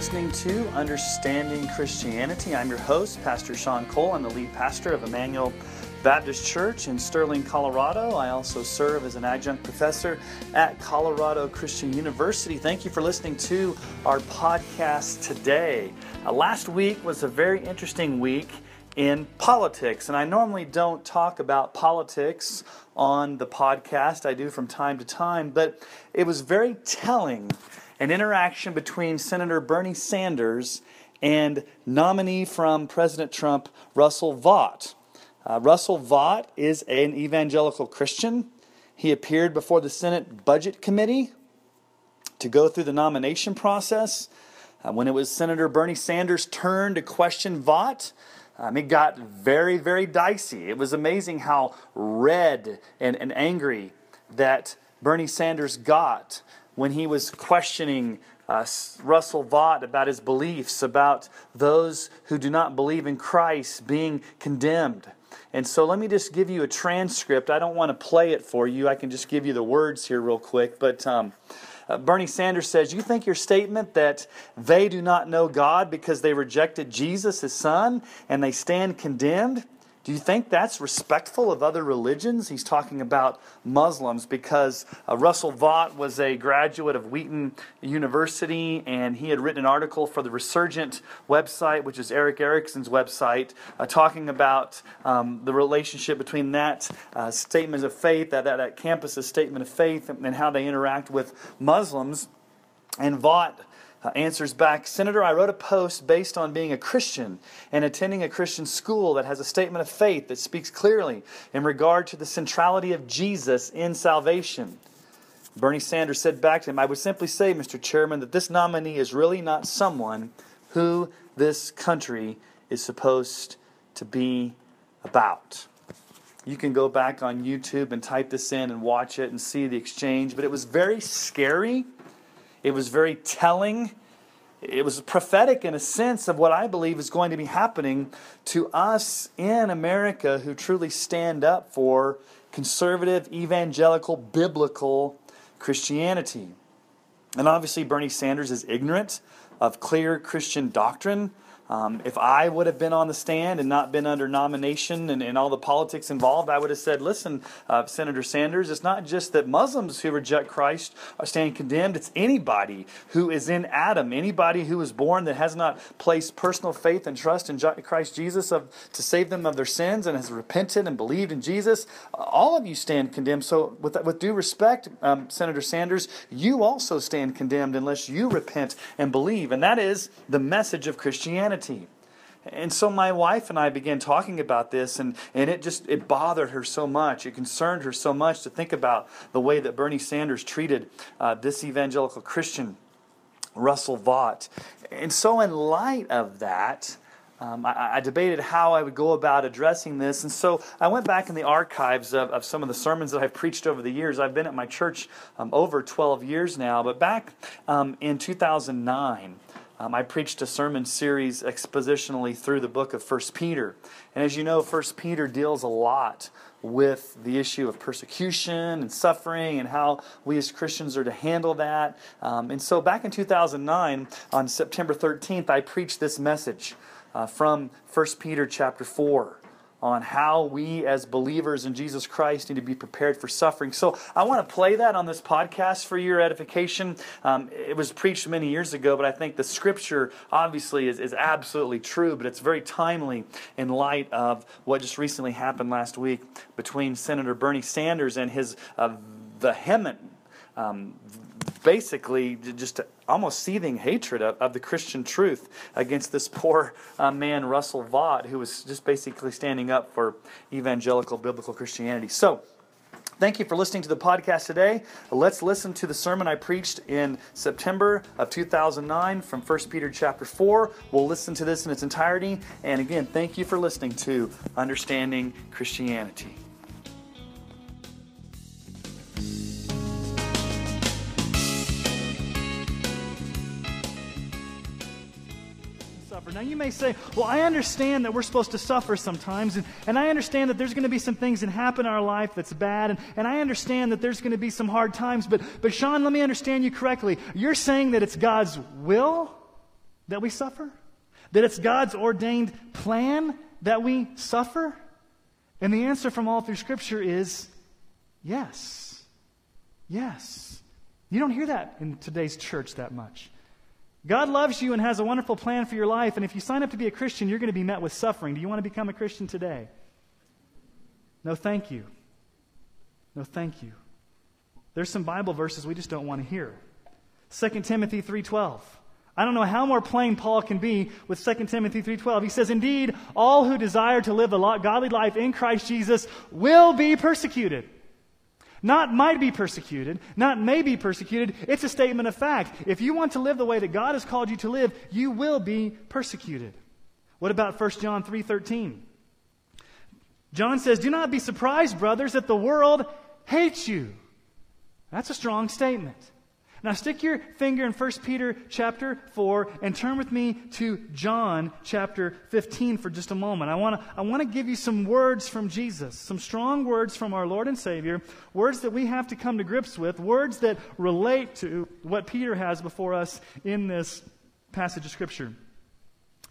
Listening to Understanding Christianity. I'm your host, Pastor Sean Cole. I'm the lead pastor of Emmanuel Baptist Church in Sterling, Colorado. I also serve as an adjunct professor at Colorado Christian University. Thank you for listening to our podcast today. Uh, last week was a very interesting week in politics, and I normally don't talk about politics on the podcast. I do from time to time, but it was very telling an interaction between Senator Bernie Sanders and nominee from President Trump, Russell Vought. Uh, Russell Vought is an evangelical Christian. He appeared before the Senate Budget Committee to go through the nomination process. Uh, when it was Senator Bernie Sanders' turn to question Vought, um, it got very, very dicey. It was amazing how red and, and angry that Bernie Sanders got when he was questioning uh, Russell Vought about his beliefs, about those who do not believe in Christ being condemned. And so let me just give you a transcript. I don't want to play it for you. I can just give you the words here real quick. But um, uh, Bernie Sanders says, You think your statement that they do not know God because they rejected Jesus, his son, and they stand condemned? Do you think that's respectful of other religions? He's talking about Muslims because uh, Russell Vought was a graduate of Wheaton University and he had written an article for the Resurgent website, which is Erick Erickson's website, uh, talking about um, the relationship between that uh, statement of faith, that, that, that campus's statement of faith, and, and how they interact with Muslims. And Vought uh, answers back Senator, I wrote a post based on being a Christian and attending a Christian school that has a statement of faith that speaks clearly in regard to the centrality of Jesus in salvation. Bernie Sanders said back to him, I would simply say, Mr. Chairman, that this nominee is really not someone who this country is supposed to be about. You can go back on YouTube and type this in and watch it and see the exchange, but it was very scary it was very telling. It was prophetic in a sense of what I believe is going to be happening to us in America who truly stand up for conservative, evangelical, biblical Christianity. And obviously, Bernie Sanders is ignorant of clear Christian doctrine. Um, if I would have been on the stand and not been under nomination and, and all the politics involved, I would have said, listen, uh, Senator Sanders, it's not just that Muslims who reject Christ are stand condemned, it's anybody who is in Adam, anybody who is born that has not placed personal faith and trust in Christ Jesus of, to save them of their sins and has repented and believed in Jesus. All of you stand condemned. So, with, with due respect, um, Senator Sanders, you also stand condemned unless you repent and believe. And that is the message of Christianity humanity. And so my wife and I began talking about this and, and it just it bothered her so much. It concerned her so much to think about the way that Bernie Sanders treated uh, this evangelical Christian, Russell Vought. And so in light of that, um, I, I, debated how I would go about addressing this. And so I went back in the archives of, of some of the sermons that I've preached over the years. I've been at my church um, over 12 years now, but back um, in 2009, um, I preached a sermon series expositionally through the book of First Peter. And as you know, First Peter deals a lot with the issue of persecution and suffering and how we as Christians are to handle that. Um, and so back in 2009, on September 13th, I preached this message uh, from First Peter chapter 4 on how we as believers in Jesus Christ need to be prepared for suffering. So I want to play that on this podcast for your edification. Um, it was preached many years ago, but I think the scripture obviously is, is absolutely true, but it's very timely in light of what just recently happened last week between Senator Bernie Sanders and his uh, vehement um, basically just almost seething hatred of, of, the Christian truth against this poor uh, man, Russell Vought, who was just basically standing up for evangelical biblical Christianity. So, Thank you for listening to the podcast today. Let's listen to the sermon I preached in September of 2009 from 1 Peter chapter 4. We'll listen to this in its entirety. And again, thank you for listening to Understanding Christianity. Now, you may say, Well, I understand that we're supposed to suffer sometimes, and, and I understand that there's going to be some things that happen in our life that's bad, and, and I understand that there's going to be some hard times, but, but Sean, let me understand you correctly. You're saying that it's God's will that we suffer? That it's God's ordained plan that we suffer? And the answer from all through Scripture is yes. Yes. You don't hear that in today's church that much. God loves you and has a wonderful plan for your life, and if you sign up to be a Christian, you're going to be met with suffering. Do you want to become a Christian today? No, thank you. No, thank you. There's some Bible verses we just don't want to hear. 2 Timothy 3:12. I don't know how more plain Paul can be with 2 Timothy 3:12. He says, "Indeed, all who desire to live a godly life in Christ Jesus will be persecuted." Not might be persecuted, not may be persecuted. It's a statement of fact. If you want to live the way that God has called you to live, you will be persecuted. What about 1 John 3:13? John says, "Do not be surprised, brothers, that the world hates you." That's a strong statement. Now stick your finger in 1 Peter chapter 4 and turn with me to John chapter 15 for just a moment. I want to I want to give you some words from Jesus, some strong words from our Lord and Savior, words that we have to come to grips with, words that relate to what Peter has before us in this passage of scripture.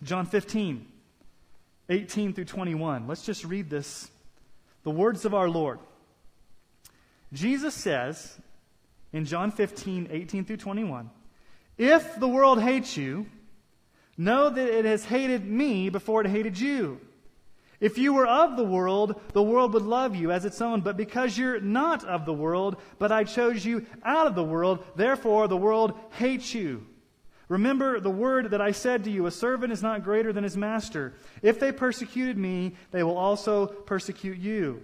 John 15 18 through 21. Let's just read this. The words of our Lord. Jesus says, in John 15, 18 through 21. If the world hates you, know that it has hated me before it hated you. If you were of the world, the world would love you as its own. But because you're not of the world, but I chose you out of the world, therefore the world hates you. Remember the word that I said to you a servant is not greater than his master. If they persecuted me, they will also persecute you.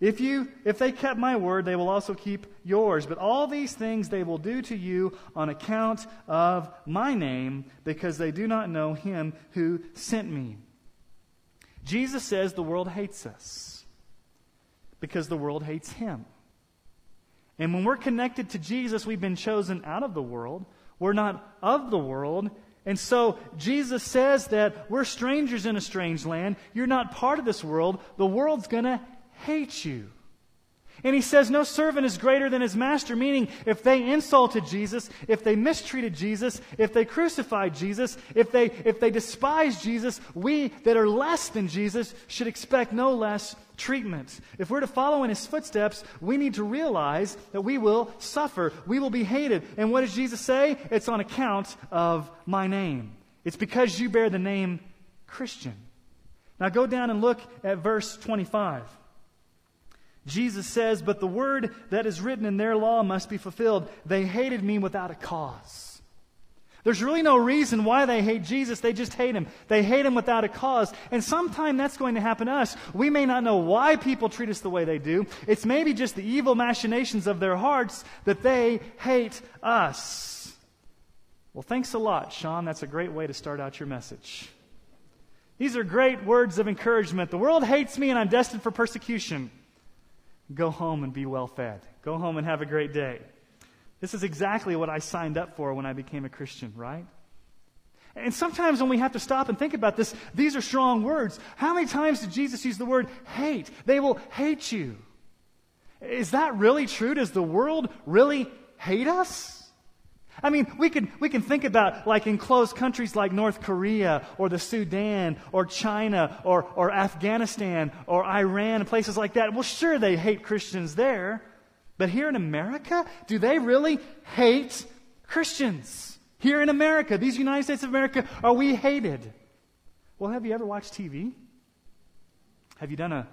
If you if they kept my word, they will also keep yours. But all these things they will do to you on account of my name, because they do not know him who sent me. Jesus says the world hates us because the world hates him. And when we're connected to Jesus, we've been chosen out of the world. We're not of the world. And so Jesus says that we're strangers in a strange land. You're not part of this world. The world's going to hate you. And he says, No servant is greater than his master, meaning if they insulted Jesus, if they mistreated Jesus, if they crucified Jesus, if they, if they despised Jesus, we that are less than Jesus should expect no less treatment. If we're to follow in his footsteps, we need to realize that we will suffer, we will be hated. And what does Jesus say? It's on account of my name. It's because you bear the name Christian. Now go down and look at verse 25. Jesus says, But the word that is written in their law must be fulfilled. They hated me without a cause. There's really no reason why they hate Jesus. They just hate him. They hate him without a cause. And sometime that's going to happen to us. We may not know why people treat us the way they do. It's maybe just the evil machinations of their hearts that they hate us. Well, thanks a lot, Sean. That's a great way to start out your message. These are great words of encouragement. The world hates me and I'm destined for persecution. Go home and be well fed. Go home and have a great day. This is exactly what I signed up for when I became a Christian, right? And sometimes when we have to stop and think about this, these are strong words. How many times did Jesus use the word hate? They will hate you. Is that really true? Does the world really hate us? I mean, we can, we can think about like enclosed countries like North Korea or the Sudan or China or, or Afghanistan or Iran and places like that. Well, sure, they hate Christians there. But here in America, do they really hate Christians? Here in America, these United States of America, are we hated? Well, have you ever watched TV? Have you done a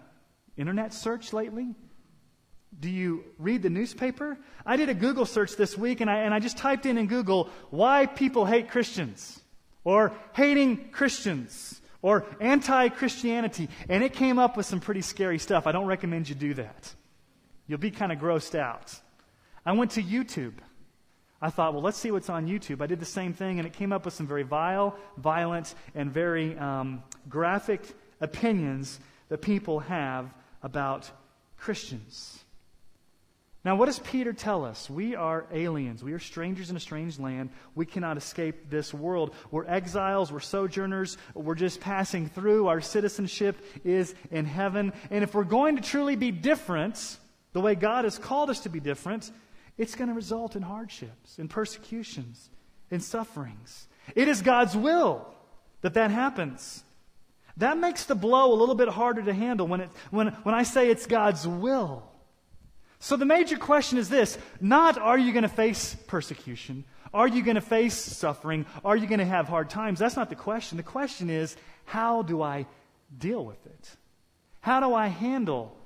internet search lately? Do you read the newspaper? I did a Google search this week and I, and I just typed in in Google why people hate Christians or hating Christians or anti Christianity. And it came up with some pretty scary stuff. I don't recommend you do that. You'll be kind of grossed out. I went to YouTube. I thought, well, let's see what's on YouTube. I did the same thing, and it came up with some very vile, violent, and very um, graphic opinions that people have about Christians. Now, what does Peter tell us? We are aliens. We are strangers in a strange land. We cannot escape this world. We're exiles. We're sojourners. We're just passing through. Our citizenship is in heaven. And if we're going to truly be different, the way God has called us to be different, it's going to result in hardships, in persecutions, in sufferings. It is God's will that that happens. That makes the blow a little bit harder to handle when, it, when, when I say it's God's will. So the major question is this not are you going to face persecution? Are you going to face suffering? Are you going to have hard times? That's not the question. The question is how do I deal with it? How do I handle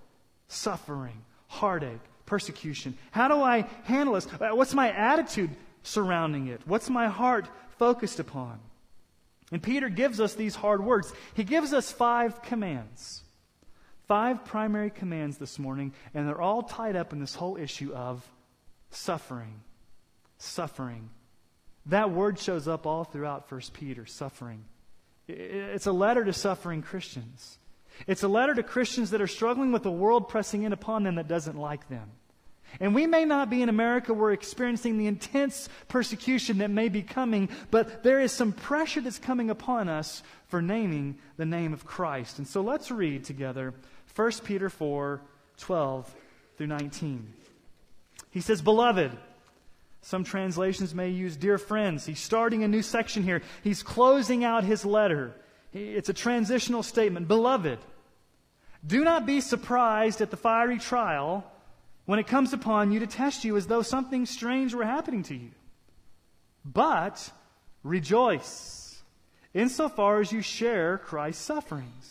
suffering, heartache, persecution? How do I handle this? Uh, what's my attitude surrounding it? What's my heart focused upon? And Peter gives us these hard words. He gives us five commands. Five primary commands this morning, and they're all tied up in this whole issue of suffering. Suffering. That word shows up all throughout 1 Peter, suffering. It's a letter to suffering Christians. It's a letter to Christians that are struggling with the world pressing in upon them that doesn't like them. And we may not be in America, we're experiencing the intense persecution that may be coming, but there is some pressure that's coming upon us for naming the name of Christ. And so let's read together 1 Peter 4 12 through 19. He says, Beloved, some translations may use dear friends. He's starting a new section here. He's closing out his letter. It's a transitional statement. Beloved, do not be surprised at the fiery trial when it comes upon you to test you as though something strange were happening to you. But rejoice insofar as you share Christ's sufferings,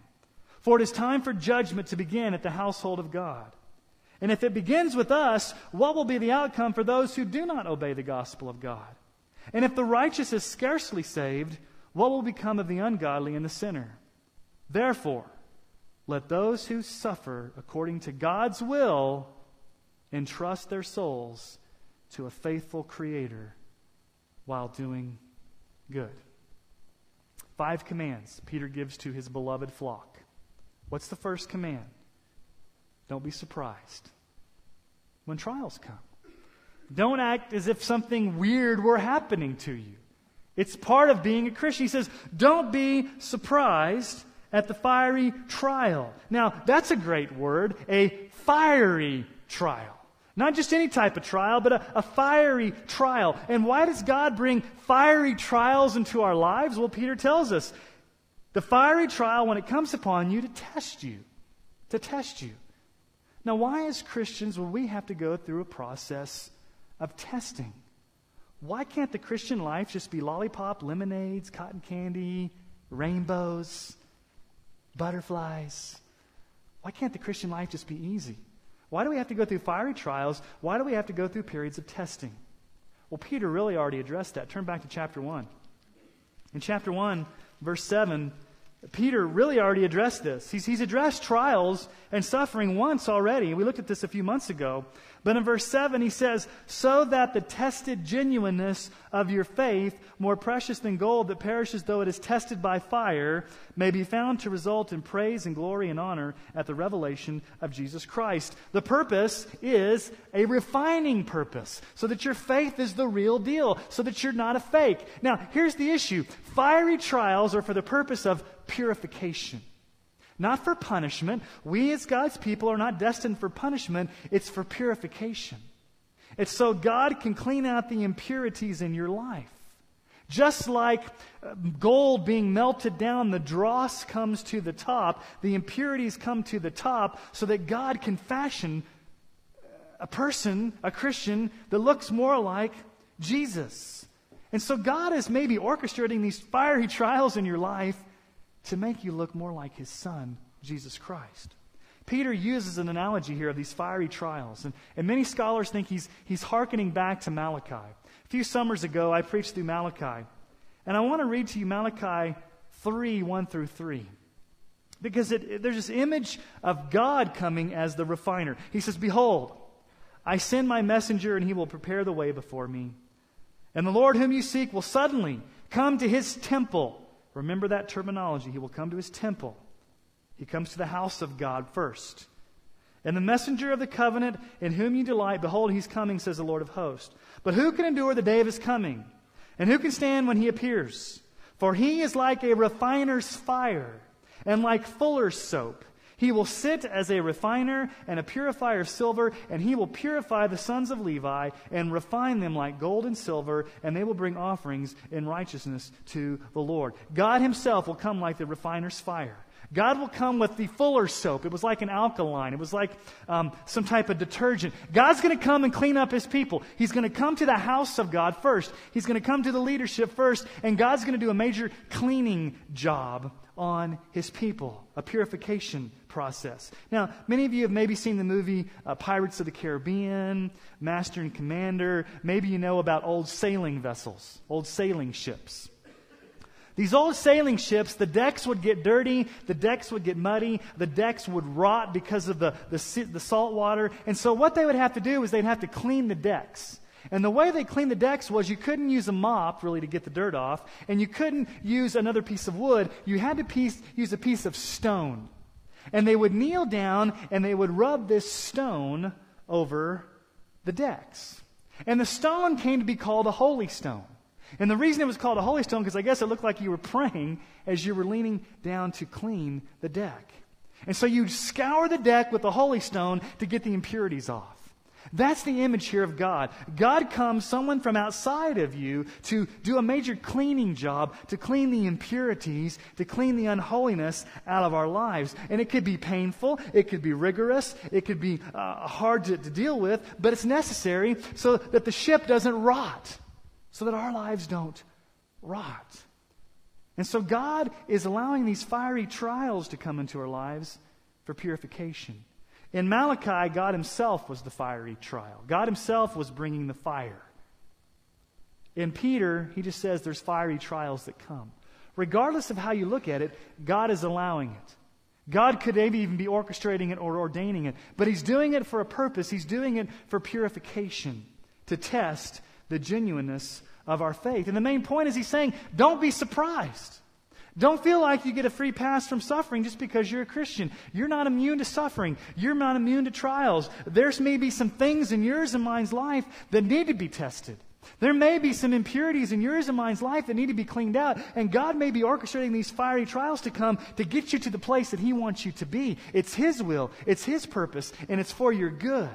For it is time for judgment to begin at the household of God. And if it begins with us, what will be the outcome for those who do not obey the gospel of God? And if the righteous is scarcely saved, what will become of the ungodly and the sinner? Therefore, let those who suffer according to God's will entrust their souls to a faithful Creator while doing good. Five commands Peter gives to his beloved flock. What's the first command? Don't be surprised when trials come. Don't act as if something weird were happening to you. It's part of being a Christian. He says, don't be surprised at the fiery trial. Now, that's a great word, a fiery trial. Not just any type of trial, but a, a, fiery trial. And why does God bring fiery trials into our lives? Well, Peter tells us the fiery trial, when it comes upon you, to test you. To test you. Now, why, as Christians, will we have to go through a process of testing? Why can't the Christian life just be lollipop, lemonades, cotton candy, rainbows, butterflies? Why can't the Christian life just be easy? Why do we have to go through fiery trials? Why do we have to go through periods of testing? Well, Peter really already addressed that. Turn back to chapter 1. In chapter 1, verse 7, Peter really already addressed this. He's, he's addressed trials and suffering once already. We looked at this a few months ago. But in verse 7, he says, So that the tested genuineness of your faith, more precious than gold that perishes though it is tested by fire, may be found to result in praise and glory and honor at the revelation of Jesus Christ. The purpose is a refining purpose, so that your faith is the real deal, so that you're not a fake. Now, here's the issue fiery trials are for the purpose of purification not for punishment. We, as God's people, are not destined for punishment, it's for purification. It's so God can clean out the impurities in your life. Just like uh, gold being melted down, the dross comes to the top, the impurities come to the top, so that God can fashion a person, a Christian, that looks more like Jesus. And so God is maybe orchestrating these fiery trials in your life to make you look more like his son, Jesus Christ. Peter uses an analogy here of these fiery trials, and, and many scholars think he's, he's hearkening back to Malachi. A few summers ago, I preached through Malachi, and I want to read to you Malachi 3 1 through 3. Because it, it, there's this image of God coming as the refiner. He says, Behold, I send my messenger, and he will prepare the way before me. And the Lord whom you seek will suddenly come to his temple Remember that terminology. He will come to his temple. He comes to the house of God first. And the messenger of the covenant in whom you delight, behold, he's coming, says the Lord of hosts. But who can endure the day of his coming? And who can stand when he appears? For he is like a refiner's fire and like fuller's soap. He will sit as a refiner and a purifier of silver, and he will purify the sons of Levi and refine them like gold and silver, and they will bring offerings in righteousness to the Lord. God himself will come like the refiner's fire. God will come with the fuller soap. It was like an alkaline. It was like um, some type of detergent. God's going to come and clean up his people. He's going to come to the house of God first. He's going to come to the leadership first. And God's going to do a major cleaning job on his people, a purification process. Now, many of you have maybe seen the movie uh, Pirates of the Caribbean, Master and Commander. Maybe you know about old sailing vessels, old sailing ships. These old sailing ships, the decks would get dirty, the decks would get muddy, the decks would rot because of the, the, the salt water. And so, what they would have to do is they'd have to clean the decks. And the way they cleaned the decks was you couldn't use a mop really to get the dirt off, and you couldn't use another piece of wood. You had to piece, use a piece of stone. And they would kneel down and they would rub this stone over the decks. And the stone came to be called a holy stone. And the reason it was called a holy stone, because I guess it looked like you were praying as you were leaning down to clean the deck. And so you'd scour the deck with the holy stone to get the impurities off. That's the image here of God. God comes, someone from outside of you, to do a major cleaning job, to clean the impurities, to clean the unholiness out of our lives. And it could be painful, it could be rigorous, it could be uh, hard to, to deal with, but it's necessary so that the ship doesn't rot so that our lives don't rot. And so God is allowing these fiery trials to come into our lives for purification. In Malachi, God Himself was the fiery trial. God Himself was bringing the fire. In Peter, he just says there's fiery trials that come. Regardless of how you look at it, God is allowing it. God could maybe even be orchestrating it or ordaining it, but He's doing it for a purpose. He's doing it for purification, to test the genuineness of our faith. And the main point is he's saying, don't be surprised. Don't feel like you get a free pass from suffering just because you're a Christian. You're not immune to suffering. You're not immune to trials. There's maybe some things in yours and mine's life that need to be tested. There may be some impurities in yours and mine's life that need to be cleaned out, and God may be orchestrating these fiery trials to come to get you to the place that He wants you to be. It's His will, it's His purpose, and it's for your good.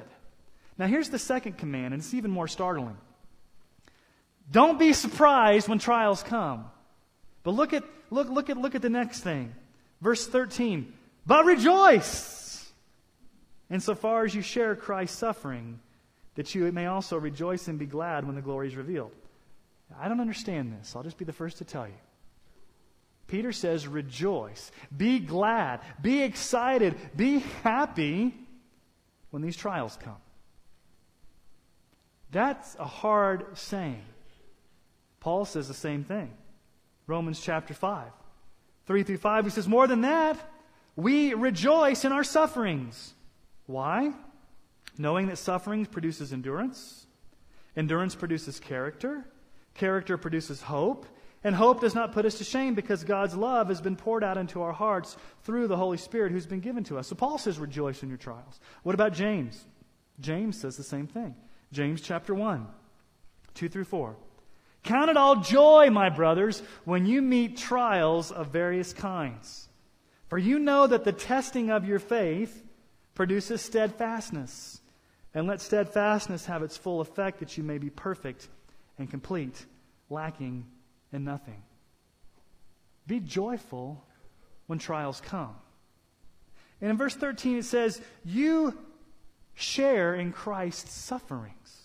Now, here's the second command, and it's even more startling. Don't be surprised when trials come. But look at, look, look at, look at the next thing. Verse 13. But rejoice insofar as you share Christ's suffering, that you may also rejoice and be glad when the glory is revealed. I don't understand this. I'll just be the first to tell you. Peter says, rejoice, be glad, be excited, be happy when these trials come. That's a hard saying. Paul says the same thing. Romans chapter 5. 3 through 5, he says, More than that, we rejoice in our sufferings. Why? Knowing that suffering produces endurance, endurance produces character, character produces hope, and hope does not put us to shame because God's love has been poured out into our hearts through the Holy Spirit who's been given to us. So Paul says, Rejoice in your trials. What about James? James says the same thing. James chapter 1, 2 through 4. Count it all joy, my brothers, when you meet trials of various kinds. For you know that the testing of your faith produces steadfastness. And let steadfastness have its full effect that you may be perfect and complete, lacking in nothing. Be joyful when trials come. And in verse 13 it says, You share in Christ's sufferings.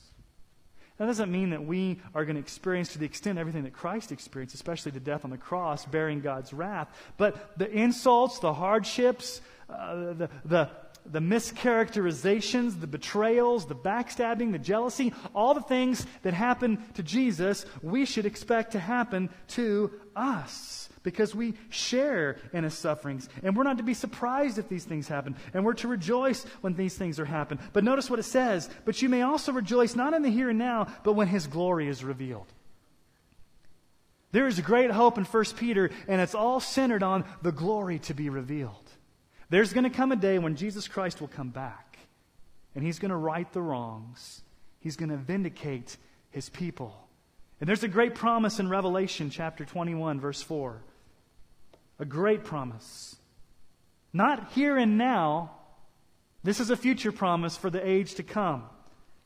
That doesn't mean that we are going to experience to the extent everything that Christ experienced, especially the death on the cross, bearing God's wrath. But the insults, the hardships, uh, the, the, the mischaracterizations, the betrayals, the backstabbing, the jealousy, all the things that happened to Jesus, we should expect to happen to us because we share in his sufferings. And we're not to be surprised if these things happen. And we're to rejoice when these things are happen. But notice what it says. But you may also rejoice not in the here and now, but when his glory is revealed. There is great hope in 1 Peter, and it's all centered on the glory to be revealed. There's going to come a day when Jesus Christ will come back, and he's going to right the wrongs. He's going to vindicate his people. And there's a great promise in Revelation chapter 21, verse 4. A great promise. Not here and now. This is a future promise for the age to come.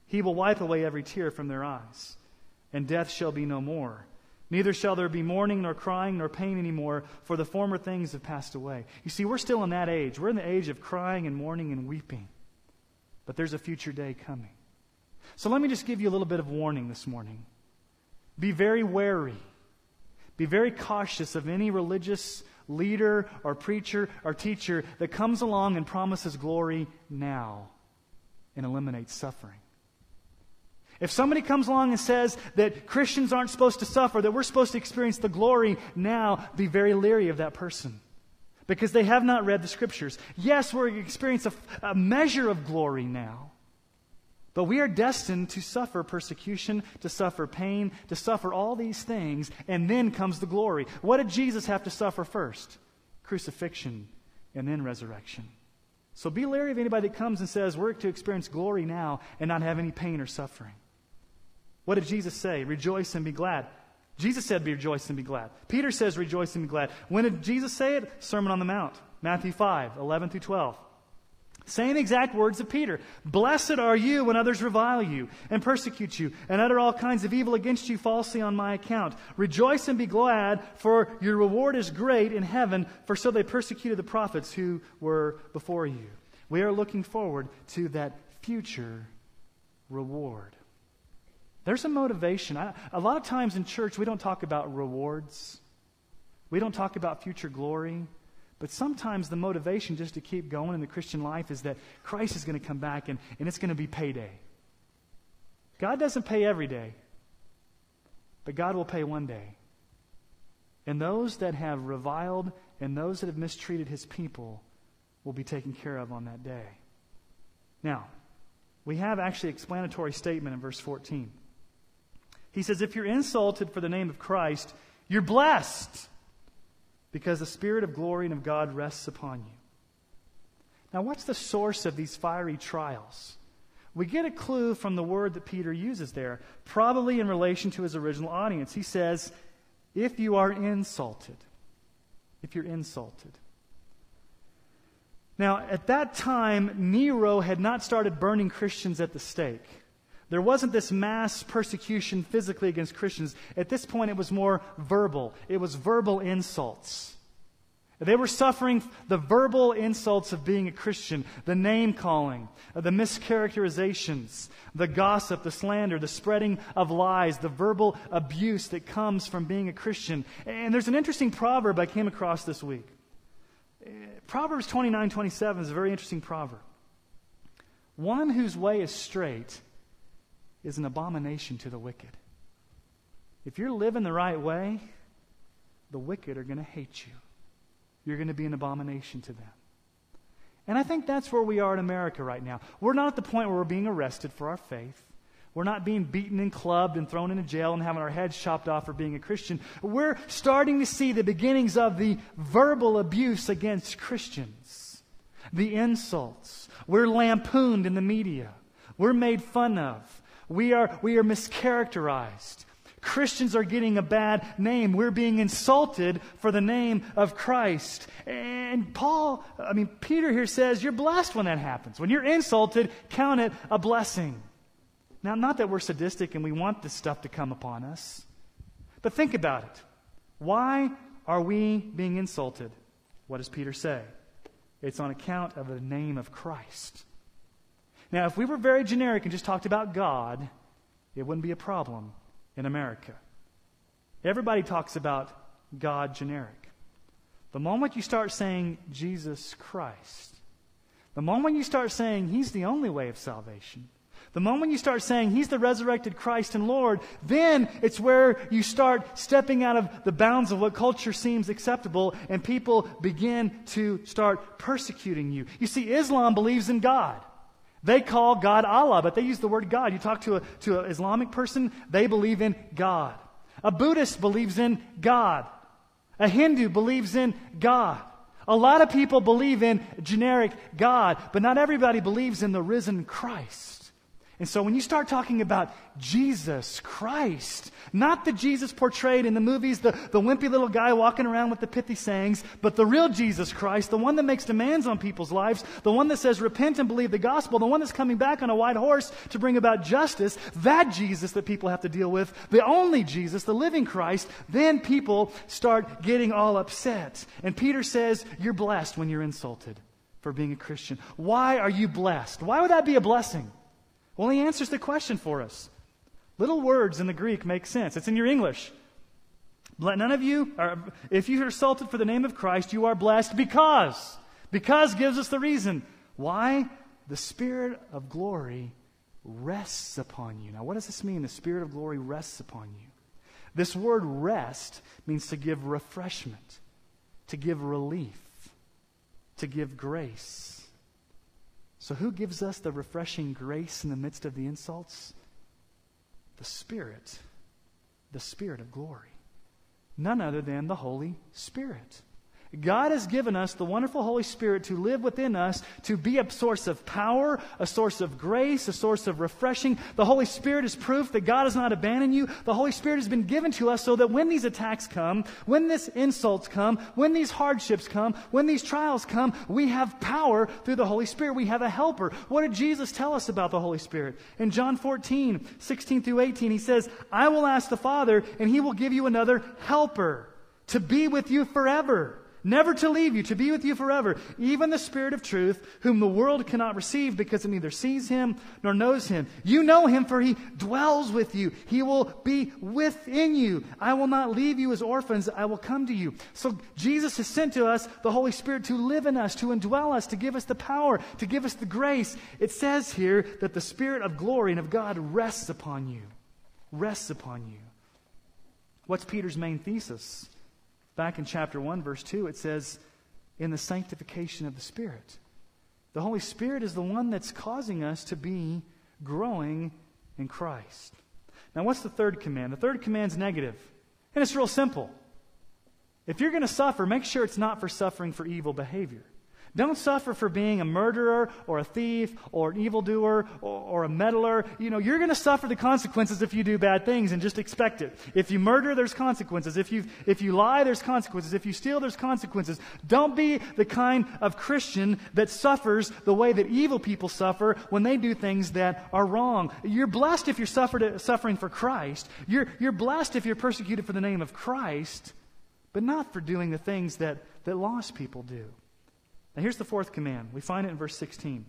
He will wipe away every tear from their eyes, and death shall be no more. Neither shall there be mourning, nor crying, nor pain anymore, for the former things have passed away. You see, we're still in that age. We're in the age of crying and mourning and weeping. But there's a future day coming. So let me just give you a little bit of warning this morning. Be very wary. Be very cautious of any religious leader or preacher or teacher that comes along and promises glory now and eliminates suffering. If somebody comes along and says that Christians aren't supposed to suffer, that we're supposed to experience the glory now, be very leery of that person because they have not read the scriptures. Yes, we're experiencing a, a measure of glory now, but we are destined to suffer persecution, to suffer pain, to suffer all these things, and then comes the glory. What did Jesus have to suffer first? Crucifixion and then resurrection. So be leery of anybody that comes and says we're to experience glory now and not have any pain or suffering. What did Jesus say? Rejoice and be glad. Jesus said, be Rejoice and be glad. Peter says, Rejoice and be glad. When did Jesus say it? Sermon on the Mount, Matthew 5, 11 through 12. Same exact words of Peter. Blessed are you when others revile you and persecute you and utter all kinds of evil against you falsely on my account. Rejoice and be glad, for your reward is great in heaven, for so they persecuted the prophets who were before you. We are looking forward to that future reward. There's a motivation. I, a lot of times in church, we don't talk about rewards, we don't talk about future glory. But sometimes the motivation just to keep going in the Christian life is that Christ is going to come back and, and it's going to be payday. God doesn't pay every day, but God will pay one day. And those that have reviled and those that have mistreated his people will be taken care of on that day. Now, we have actually explanatory statement in verse 14. He says, If you're insulted for the name of Christ, you're blessed because the Spirit of glory and of God rests upon you. Now, what's the source of these fiery trials? We get a clue from the word that Peter uses there, probably in relation to his original audience. He says, If you are insulted, if you're insulted. Now, at that time, Nero had not started burning Christians at the stake. There wasn't this mass persecution physically against Christians. At this point, it was more verbal. It was verbal insults. They were suffering the verbal insults of being a Christian, the name calling, the mischaracterizations, the gossip, the slander, the spreading of lies, the verbal abuse that comes from being a Christian. And there's an interesting proverb I came across this week. Proverbs 29 27 is a very interesting proverb. One whose way is straight is an abomination to the wicked. If you're living the right way, the wicked are going to hate you. You're going to be an abomination to them. And I think that's where we are in America right now. We're not at the point where we're being arrested for our faith. We're not being beaten and clubbed and thrown into jail and having our heads chopped off for being a Christian. We're starting to see the beginnings of the verbal abuse against Christians, the insults. We're lampooned in the media. We're made fun of. We are, we are mischaracterized. Christians are getting a bad name. We're being insulted for the name of Christ. And Paul, I mean, Peter here says, you're blessed when that happens. When you're insulted, count it a blessing. Now, not that we're sadistic and we want this stuff to come upon us, but think about it. Why are we being insulted? What does Peter say? It's on account of the name of Christ. Now, if we were very generic and just talked about God, it wouldn't be a problem in America. Everybody talks about God generic. The moment you start saying Jesus Christ, the moment you start saying He's the only way of salvation, the moment you start saying He's the resurrected Christ and Lord, then it's where you start stepping out of the bounds of what culture seems acceptable and people begin to start persecuting you. You see, Islam believes in God. They call God Allah, but they use the word God. You talk to, a, to an Islamic person, they believe in God. A Buddhist believes in God. A Hindu believes in God. A lot of people believe in generic God, but not everybody believes in the risen Christ. And so when you start talking about Jesus Christ, not the Jesus portrayed in the movies, the, the wimpy little guy walking around with the pithy sayings, but the real Jesus Christ, the one that makes demands on people's lives, the one that says repent and believe the gospel, the one that's coming back on a white horse to bring about justice, that Jesus that people have to deal with, the only Jesus, the living Christ, then people start getting all upset. And Peter says, You're blessed when you're insulted for being a Christian. Why are you blessed? Why would that be a blessing? Well, he answers the question for us. Little words in the Greek make sense. It's in your English. Let none of you, are, if you are assaulted for the name of Christ, you are blessed because. Because gives us the reason. Why? The Spirit of glory rests upon you. Now, what does this mean? The Spirit of glory rests upon you. This word rest means to give refreshment, to give relief, to give grace. So, who gives us the refreshing grace in the midst of the insults? The Spirit, the Spirit of glory. None other than the Holy Spirit. God has given us the wonderful Holy Spirit to live within us, to be a source of power, a source of grace, a source of refreshing. The Holy Spirit is proof that God has not abandoned you. The Holy Spirit has been given to us so that when these attacks come, when these insults come, when these hardships come, when these trials come, we have power through the Holy Spirit. We have a helper. What did Jesus tell us about the Holy Spirit? In John 14, 16 through 18, he says, I will ask the Father, and he will give you another helper to be with you forever never to leave you, to be with you forever, even the Spirit of truth, whom the world cannot receive because it neither sees him nor knows him. You know him, for he dwells with you. He will be within you. I will not leave you as orphans, I will come to you. So Jesus has sent to us the Holy Spirit to live in us, to indwell us, to give us the power, to give us the grace. It says here that the Spirit of glory and of God rests upon you. Rests upon you. What's Peter's main thesis? Back in chapter 1, verse 2, it says, in the sanctification of the Spirit. The Holy Spirit is the one that's causing us to be growing in Christ. Now, what's the third command? The third command's negative, and it's real simple. If you're going to suffer, make sure it's not for suffering for evil behavior. Don't suffer for being a murderer or a thief or an evildoer or, or a meddler. You know, you're going to suffer the consequences if you do bad things and just expect it. If you murder, there's consequences. If you, if you lie, there's consequences. If you steal, there's consequences. Don't be the kind of Christian that suffers the way that evil people suffer when they do things that are wrong. You're blessed if you're suffered, suffering for Christ. You're, you're blessed if you're persecuted for the name of Christ, but not for doing the things that, that lost people do. Now, here's the fourth command. We find it in verse 16.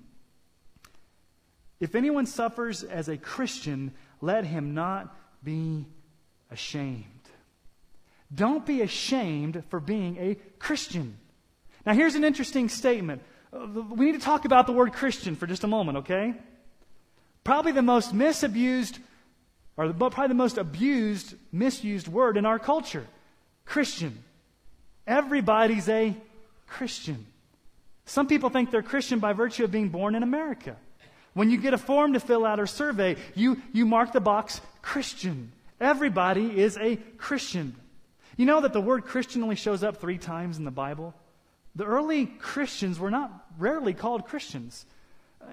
If anyone suffers as a Christian, let him not be ashamed. Don't be ashamed for being a Christian. Now, here's an interesting statement. Uh, we need to talk about the word Christian for just a moment, okay? Probably the most misabused, or probably the most abused, misused word in our culture Christian. Everybody's a Christian. Some people think they're Christian by virtue of being born in America. When you get a form to fill out or survey, you, you mark the box Christian. Everybody is a Christian. You know that the word Christian only shows up three times in the Bible? The early Christians were not rarely called Christians.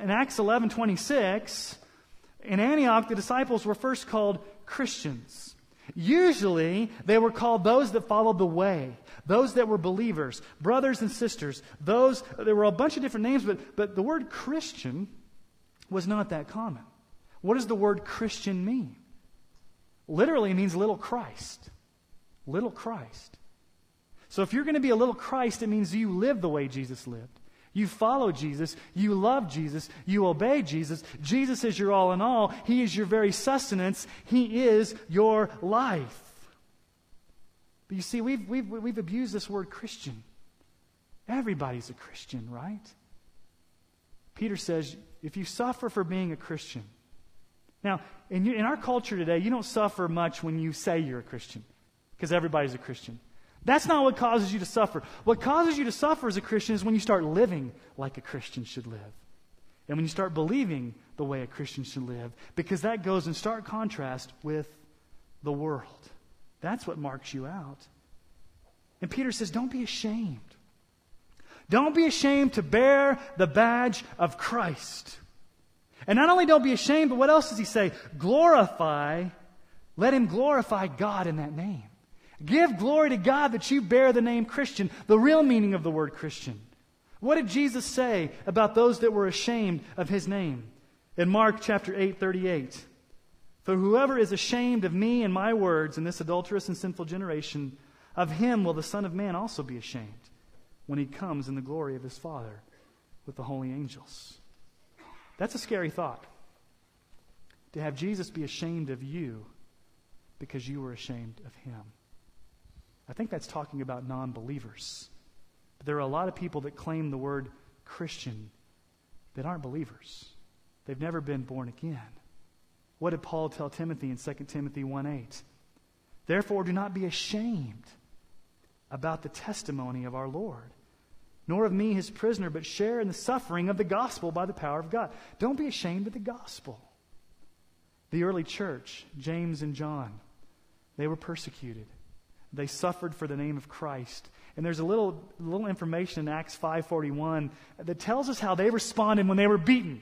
In Acts 11 26, in Antioch, the disciples were first called Christians. Usually, they were called those that followed the way, those that were believers, brothers and sisters, those, there were a bunch of different names, but, but the word Christian was not that common. What does the word Christian mean? Literally it means little Christ. Little Christ. So if you're going to be a little Christ, it means you live the way Jesus lived. You follow Jesus. You love Jesus. You obey Jesus. Jesus is your all in all. He is your very sustenance. He is your life. But you see, we've, we've, we've abused this word Christian. Everybody's a Christian, right? Peter says, if you suffer for being a Christian, now, in, in our culture today, you don't suffer much when you say you're a Christian, because everybody's a Christian. That's not what causes you to suffer. What causes you to suffer as a Christian is when you start living like a Christian should live. And when you start believing the way a Christian should live, because that goes in stark contrast with the world. That's what marks you out. And Peter says, Don't be ashamed. Don't be ashamed to bear the badge of Christ. And not only don't be ashamed, but what else does he say? Glorify, let him glorify God in that name. Give glory to God that you bear the name Christian, the real meaning of the word Christian. What did Jesus say about those that were ashamed of his name? In Mark chapter 8, 38. For whoever is ashamed of me and my words in this adulterous and sinful generation, of him will the Son of Man also be ashamed when he comes in the glory of his Father with the holy angels. That's a scary thought. To have Jesus be ashamed of you because you were ashamed of him. I think that's talking about non believers. There are a lot of people that claim the word Christian that aren't believers. They've never been born again. What did Paul tell Timothy in 2 Timothy 1 8? Therefore, do not be ashamed about the testimony of our Lord, nor of me, his prisoner, but share in the suffering of the gospel by the power of God. Don't be ashamed of the gospel. The early church, James and John, they were persecuted. They suffered for the name of Christ. And there's a little, little information in Acts 5.41 that tells us how they responded when they were beaten.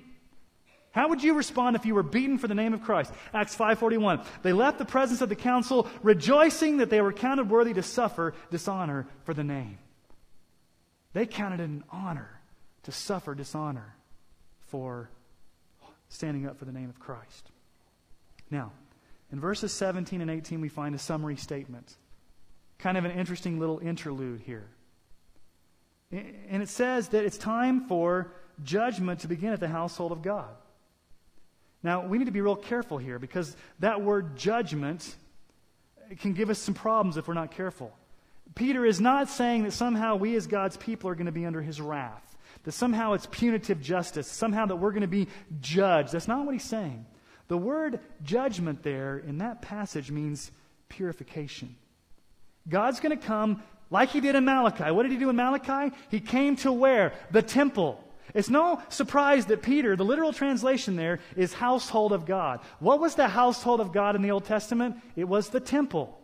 How would you respond if you were beaten for the name of Christ? Acts 5:41. They left the presence of the council rejoicing that they were counted worthy to suffer dishonor for the name. They counted it an honor to suffer dishonor for standing up for the name of Christ. Now, in verses 17 and 18 we find a summary statement. Kind of an interesting little interlude here. And it says that it's time for judgment to begin at the household of God. Now, we need to be real careful here because that word judgment can give us some problems if we're not careful. Peter is not saying that somehow we as God's people are going to be under his wrath, that somehow it's punitive justice, somehow that we're going to be judged. That's not what he's saying. The word judgment there in that passage means purification. God's going to come like he did in Malachi. What did he do in Malachi? He came to where? The temple. It's no surprise that Peter, the literal translation there, is household of God. What was the household of God in the Old Testament? It was the temple.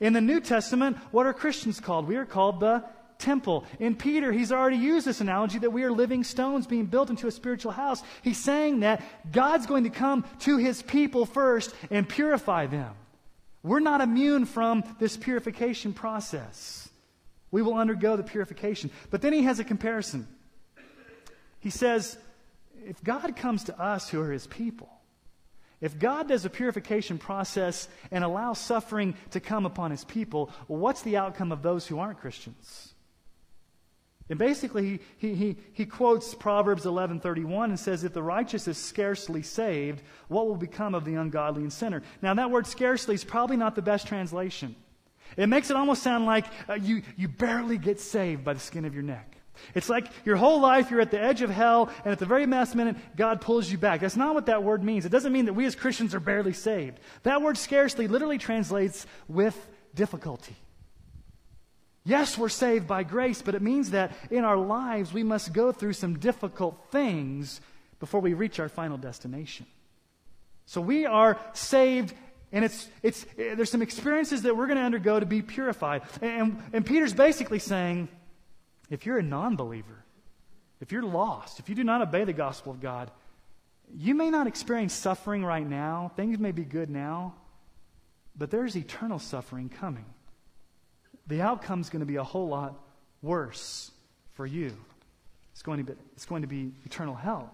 In the New Testament, what are Christians called? We are called the temple. In Peter, he's already used this analogy that we are living stones being built into a spiritual house. He's saying that God's going to come to his people first and purify them. We're not immune from this purification process. We will undergo the purification. But then he has a comparison. He says, if God comes to us who are his people, if God does a purification process and allows suffering to come upon his people, what's the outcome of those who aren't Christians? And basically, he, he, he quotes Proverbs 11.31 and says, if the righteous is scarcely saved, what will become of the ungodly and sinner? Now, that word scarcely is probably not the best translation. It makes it almost sound like uh, you, you barely get saved by the skin of your neck. It's like your whole life you're at the edge of hell, and at the very last minute, God pulls you back. That's not what that word means. It doesn't mean that we as Christians are barely saved. That word scarcely literally translates with difficulty. Yes, we're saved by grace, but it means that in our lives we must go through some difficult things before we reach our final destination. So we are saved and it's, it's, eh, there's some experiences that we're going to undergo to be purified. And, and Peter's basically saying, if you're a non believer, if you're lost, if you do not obey the gospel of God, you may not experience suffering right now. Things may be good now, but there's eternal suffering coming. The outcome's going to be a whole lot worse for you. It's going to be, it's going to be eternal hell.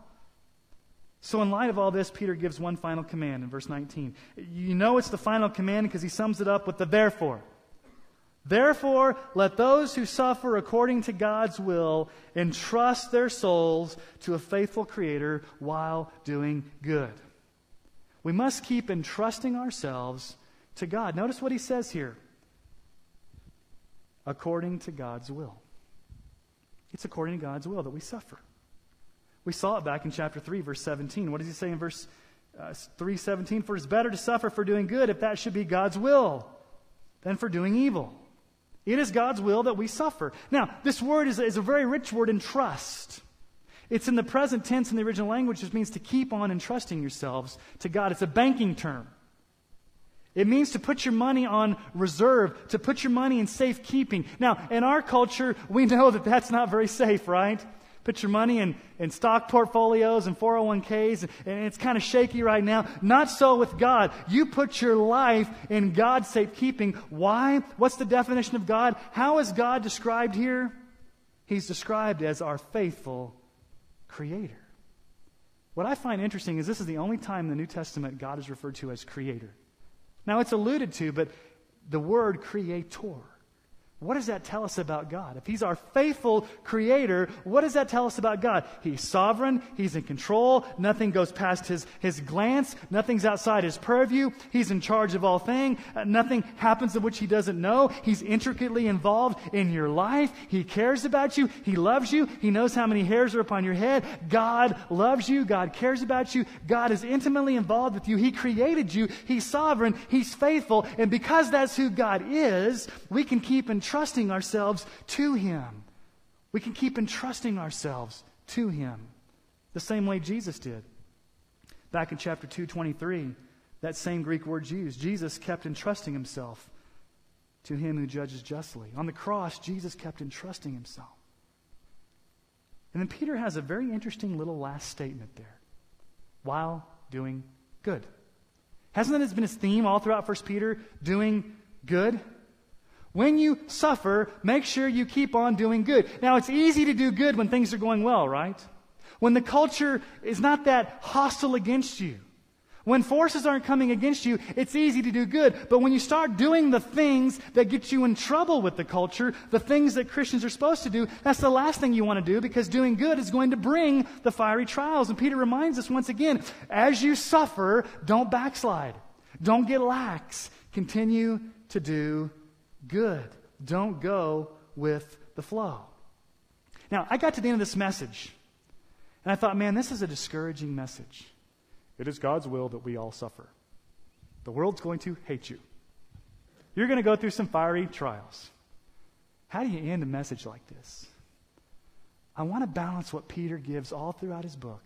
So, in light of all this, Peter gives one final command in verse 19. You know it's the final command because he sums it up with the therefore. Therefore, let those who suffer according to God's will entrust their souls to a faithful Creator while doing good. We must keep entrusting ourselves to God. Notice what he says here according to God's will. It's according to God's will that we suffer. We saw it back in chapter 3, verse 17. What does he say in verse uh, 317? For it's better to suffer for doing good if that should be God's will than for doing evil. It is God's will that we suffer. Now, this word is, is a very rich word in trust. It's in the present tense in the original language, which means to keep on entrusting yourselves to God. It's a banking term. It means to put your money on reserve, to put your money in safekeeping. Now, in our culture, we know that that's not very safe, right? Put your money in, in stock portfolios and 401ks, and it's kind of shaky right now. Not so with God. You put your life in God's safekeeping. Why? What's the definition of God? How is God described here? He's described as our faithful creator. What I find interesting is this is the only time in the New Testament God is referred to as creator. Now, it's alluded to, but the word creator what does that tell us about God? If He's our faithful creator, what does that tell us about God? He's sovereign, He's in control, nothing goes past His, his glance, nothing's outside His purview, He's in charge of all things, uh, nothing happens of which He doesn't know, He's intricately involved in your life, He cares about you, He loves you, He knows how many hairs are upon your head. God loves you, God cares about you, God is intimately involved with you, He created you, He's sovereign, He's faithful, and because that's who God is, we can keep in entrusting ourselves to Him. We can keep entrusting ourselves to Him the same way Jesus did. Back in chapter 223, that same Greek word used, Jesus kept entrusting Himself to Him who judges justly. On the cross, Jesus kept entrusting Himself. And then Peter has a very interesting little last statement there while doing good. Hasn't that been his theme all throughout 1 Peter? Doing good? When you suffer, make sure you keep on doing good. Now, it's easy to do good when things are going well, right? When the culture is not that hostile against you. When forces aren't coming against you, it's easy to do good. But when you start doing the things that get you in trouble with the culture, the things that Christians are supposed to do, that's the last thing you want to do because doing good is going to bring the fiery trials. And Peter reminds us once again as you suffer, don't backslide, don't get lax, continue to do good. Don't go with the flow. Now, I got to the end of this message, and I thought, man, this is a discouraging message. It is God's will that we all suffer. The world's going to hate you. You're going to go through some fiery trials. How do you end a message like this? I want to balance what Peter gives all throughout his book.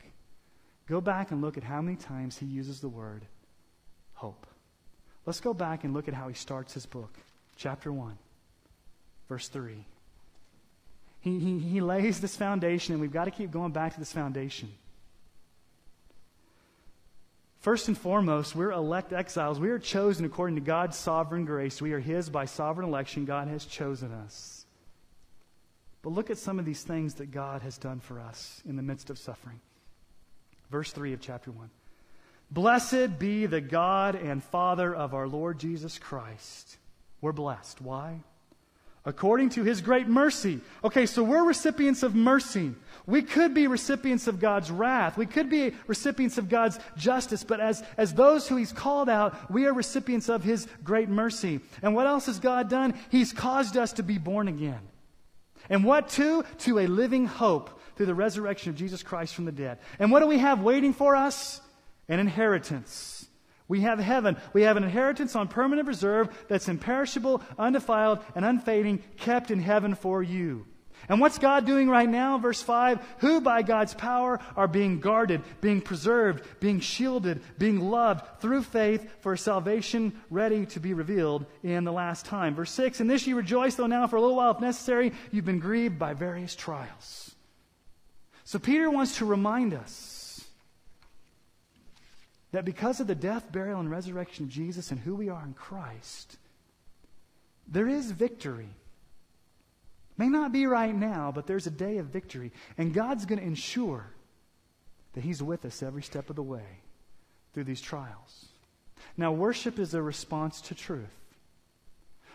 Go back and look at how many times he uses the word hope. Let's go back and look at how he starts his book chapter 1, verse 3. He, he, he lays this foundation, and we've got to keep going back to this foundation. First and foremost, we're elect exiles. We are chosen according to God's sovereign grace. We are His by sovereign election. God has chosen us. But look at some of these things that God has done for us in the midst of suffering. Verse 3 of chapter 1. Blessed be the God and Father of our Lord Jesus Christ we're blessed. Why? According to his great mercy. Okay, so we're recipients of mercy. We could be recipients of God's wrath. We could be recipients of God's justice, but as, as those who he's called out, we are recipients of his great mercy. And what else has God done? He's caused us to be born again. And what to? To a living hope through the resurrection of Jesus Christ from the dead. And what do we have waiting for us? An inheritance we have heaven. We have an inheritance on permanent reserve that's imperishable, undefiled, and unfading, kept in heaven for you. And what's God doing right now? Verse 5 Who by God's power are being guarded, being preserved, being shielded, being loved through faith for salvation ready to be revealed in the last time. Verse 6 In this you rejoice, though now for a little while, if necessary, you've been grieved by various trials. So Peter wants to remind us that because of the death, burial, and resurrection of Jesus and who we are in Christ, there is victory. May not be right now, but there's a day of victory. And God's going to ensure that He's with us every step of the way through these trials. Now, worship is a response to truth.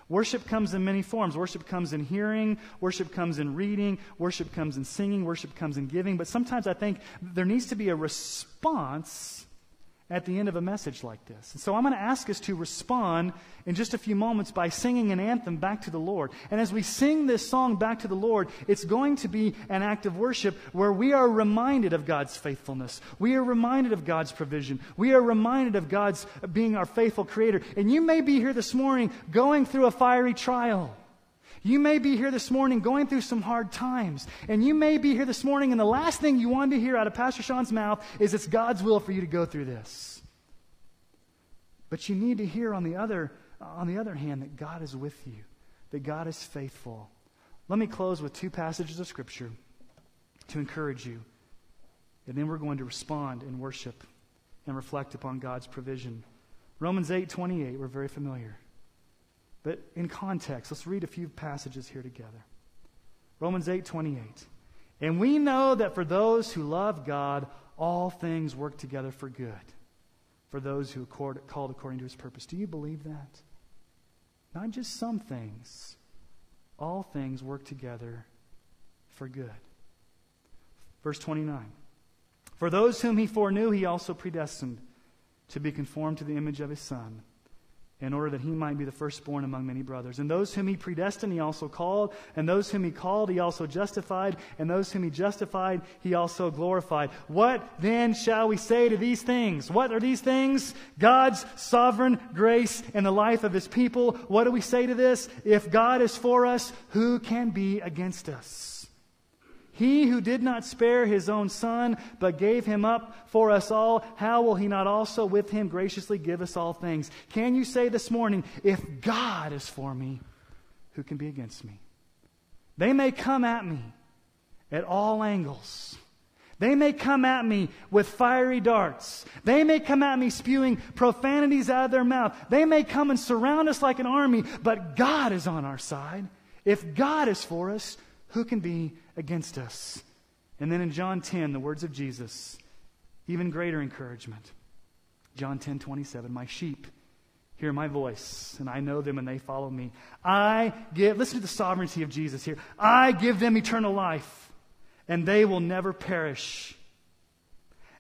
Worship comes in many forms. Worship comes in hearing, worship comes in reading, worship comes in singing, worship comes in giving. But sometimes I think there needs to be a response at the end of a message like this. And so I'm going to ask us to respond in just a few moments by singing an anthem back to the Lord. And as we sing this song back to the Lord, it's going to be an act of worship where we are reminded of God's faithfulness. We are reminded of God's provision. We are reminded of God's being our faithful creator. And you may be here this morning going through a fiery trial. You may be here this morning going through some hard times. And you may be here this morning, and the last thing you want to hear out of Pastor Sean's mouth is it's God's will for you to go through this. But you need to hear on the other, on the other hand that God is with you, that God is faithful. Let me close with two passages of Scripture to encourage you. And then we're going to respond in worship and reflect upon God's provision. Romans 8 28, we're very familiar. But in context, let's read a few passages here together. Romans 8 28. And we know that for those who love God, all things work together for good, for those who are called according to his purpose. Do you believe that? Not just some things, all things work together for good. Verse 29. For those whom he foreknew, he also predestined to be conformed to the image of his Son in order that he might be the firstborn among many brothers. And those whom he predestined, he also called. And those whom he called, he also justified. And those whom he justified, he also glorified. What then shall we say to these things? What are these things? God's sovereign grace in the life of his people. What do we say to this? If God is for us, who can be against us? He who did not spare his own son, but gave him up for us all, how will he not also with him graciously give us all things? Can you say this morning, if God is for me, who can be against me? They may come at me at all angles. They may come at me with fiery darts. They may come at me spewing profanities out of their mouth. They may come and surround us like an army, but God is on our side. If God is for us, who can be against us? And then in John 10, the words of Jesus, even greater encouragement. John 10 27, my sheep hear my voice, and I know them and they follow me. I give, listen to the sovereignty of Jesus here. I give them eternal life, and they will never perish.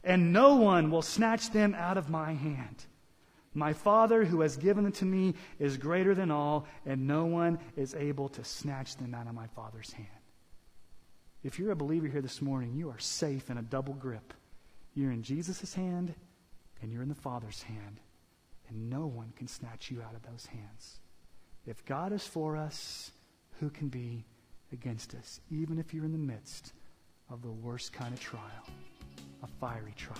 And no one will snatch them out of my hand. My Father who has given them to me is greater than all, and no one is able to snatch them out of my Father's hand. If you're a believer here this morning, you are safe in a double grip. You're in Jesus' hand and you're in the Father's hand. And no one can snatch you out of those hands. If God is for us, who can be against us? Even if you're in the midst of the worst kind of trial, a fiery trial.